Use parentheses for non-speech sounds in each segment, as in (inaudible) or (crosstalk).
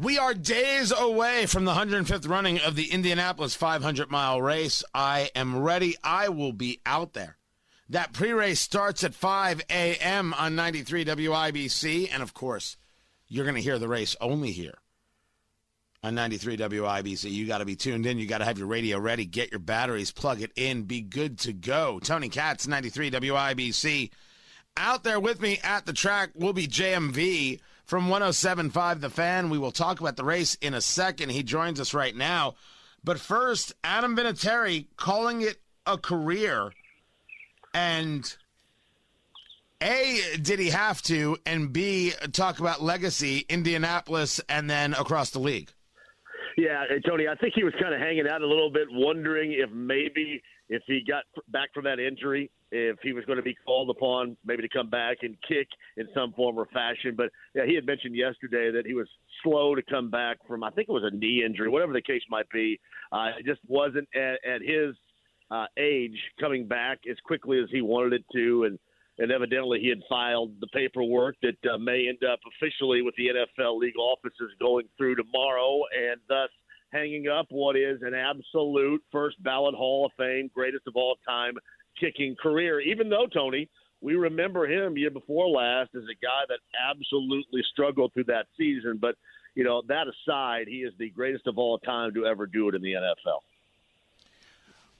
We are days away from the 105th running of the Indianapolis 500 mile race. I am ready. I will be out there. That pre race starts at 5 a.m. on 93 WIBC. And of course, you're going to hear the race only here on 93 WIBC. You got to be tuned in. You got to have your radio ready. Get your batteries, plug it in, be good to go. Tony Katz, 93 WIBC. Out there with me at the track will be JMV from 1075 The Fan. We will talk about the race in a second. He joins us right now. But first, Adam Vinatieri calling it a career. And A, did he have to? And B, talk about legacy, Indianapolis, and then across the league. Yeah, Tony, I think he was kind of hanging out a little bit, wondering if maybe if he got back from that injury, if he was going to be called upon maybe to come back and kick in some form or fashion. But yeah, he had mentioned yesterday that he was slow to come back from, I think it was a knee injury, whatever the case might be. Uh, it just wasn't at, at his uh, age coming back as quickly as he wanted it to. And, and evidently he had filed the paperwork that uh, may end up officially with the NFL legal offices going through tomorrow, and thus hanging up what is an absolute first ballot Hall of Fame, greatest of all time kicking career. Even though, Tony, we remember him year before last as a guy that absolutely struggled through that season. But, you know, that aside, he is the greatest of all time to ever do it in the NFL.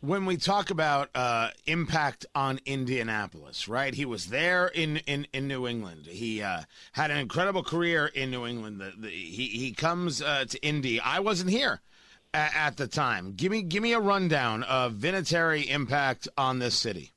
When we talk about uh, impact on Indianapolis, right? He was there in, in, in New England. He uh, had an incredible career in New England. The, the, he he comes uh, to Indy. I wasn't here at, at the time. Give me give me a rundown of Vinatieri impact on this city.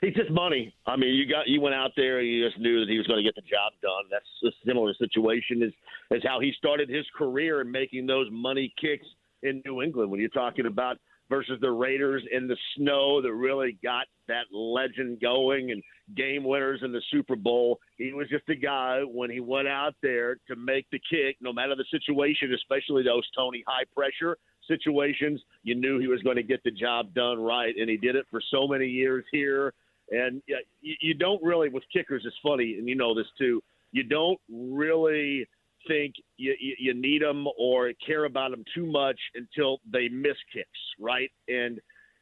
He's just money. I mean, you got you went out there, and you just knew that he was going to get the job done. That's a similar situation as as how he started his career in making those money kicks in New England. When you're talking about versus the Raiders in the snow that really got that legend going and game winners in the Super Bowl. He was just a guy when he went out there to make the kick, no matter the situation, especially those Tony high pressure situations. You knew he was going to get the job done right, and he did it for so many years here. And you, don't really with kickers. It's funny, and you know this too. You don't really think you, you, need them or care about them too much until they miss kicks, right? And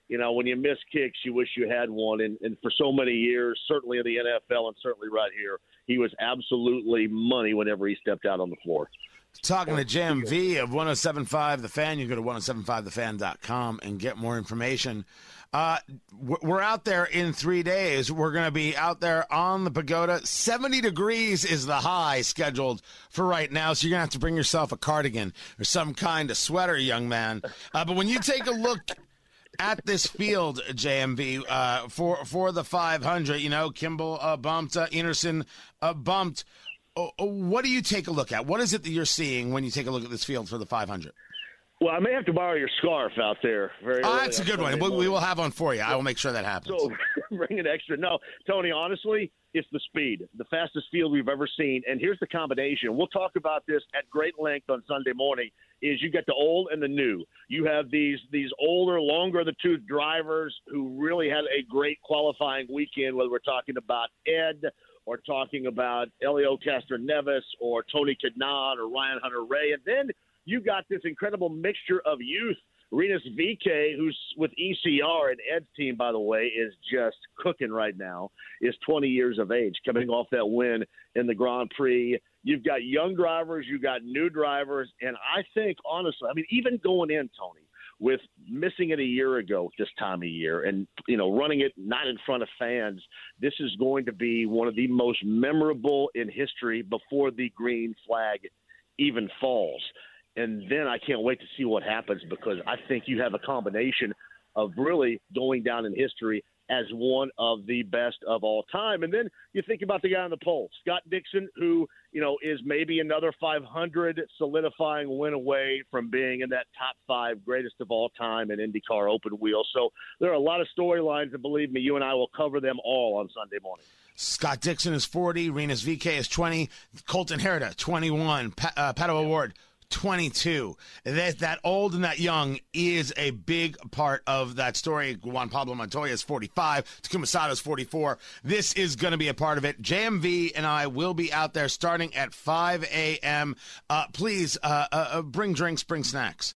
you know, when you miss kicks, you wish you had one. And, and for so many years, certainly in the NFL and certainly right here, he was absolutely money whenever he stepped out on the floor. Talking to JMV of 1075 The Fan. You can go to 1075thefan.com and get more information. Uh, we're out there in three days. We're going to be out there on the pagoda. 70 degrees is the high scheduled for right now. So you're going to have to bring yourself a cardigan or some kind of sweater, young man. Uh, but when you take a look at this field, JMV, uh, for, for the 500, you know, Kimball uh, bumped, uh, Enerson uh, bumped. Uh, what do you take a look at? What is it that you're seeing when you take a look at this field for the 500? Well, I may have to borrow your scarf out there. Very oh, that's a good one. We, we, will have one for you. I will make sure that happens. So (laughs) bring an extra. No, Tony. Honestly, it's the speed, the fastest field we've ever seen. And here's the combination. We'll talk about this at great length on Sunday morning. Is you get the old and the new. You have these these older, longer of the tooth drivers who really had a great qualifying weekend. Whether we're talking about Ed or talking about Helio Castroneves or Tony Kanaan or Ryan Hunter-Reay, and then you got this incredible mixture of youth. Rinus VeeKay, who's with ECR and Ed's team, by the way, is just cooking right now, is 20 years of age, coming off that win in the Grand Prix. You've got young drivers, you've got new drivers, and I think, honestly, I mean, even going in, Tony, with missing it a year ago at this time of year and you know running it not in front of fans this is going to be one of the most memorable in history before the green flag even falls. And then I can't wait to see what happens because I think you have a combination of really going down in history as one of the best of all time. And then you think about the guy on the pole, Scott Dixon, who, you know, is maybe another 500 solidifying win away from being in that top five greatest of all time in IndyCar open wheel. So there are a lot of storylines, and believe me, you and I will cover them all on Sunday morning. Scott Dixon is 40, Rinus VeeKay is 20, Colton Herta, 21, pa- uh, Pato O'Ward, 22. That that old and that young is a big part of that story. Juan Pablo Montoya is 45. Takuma Sato is 44. This is going to be a part of it. JMV and I will be out there starting at 5 a.m. Uh, please uh, uh, bring drinks, bring snacks.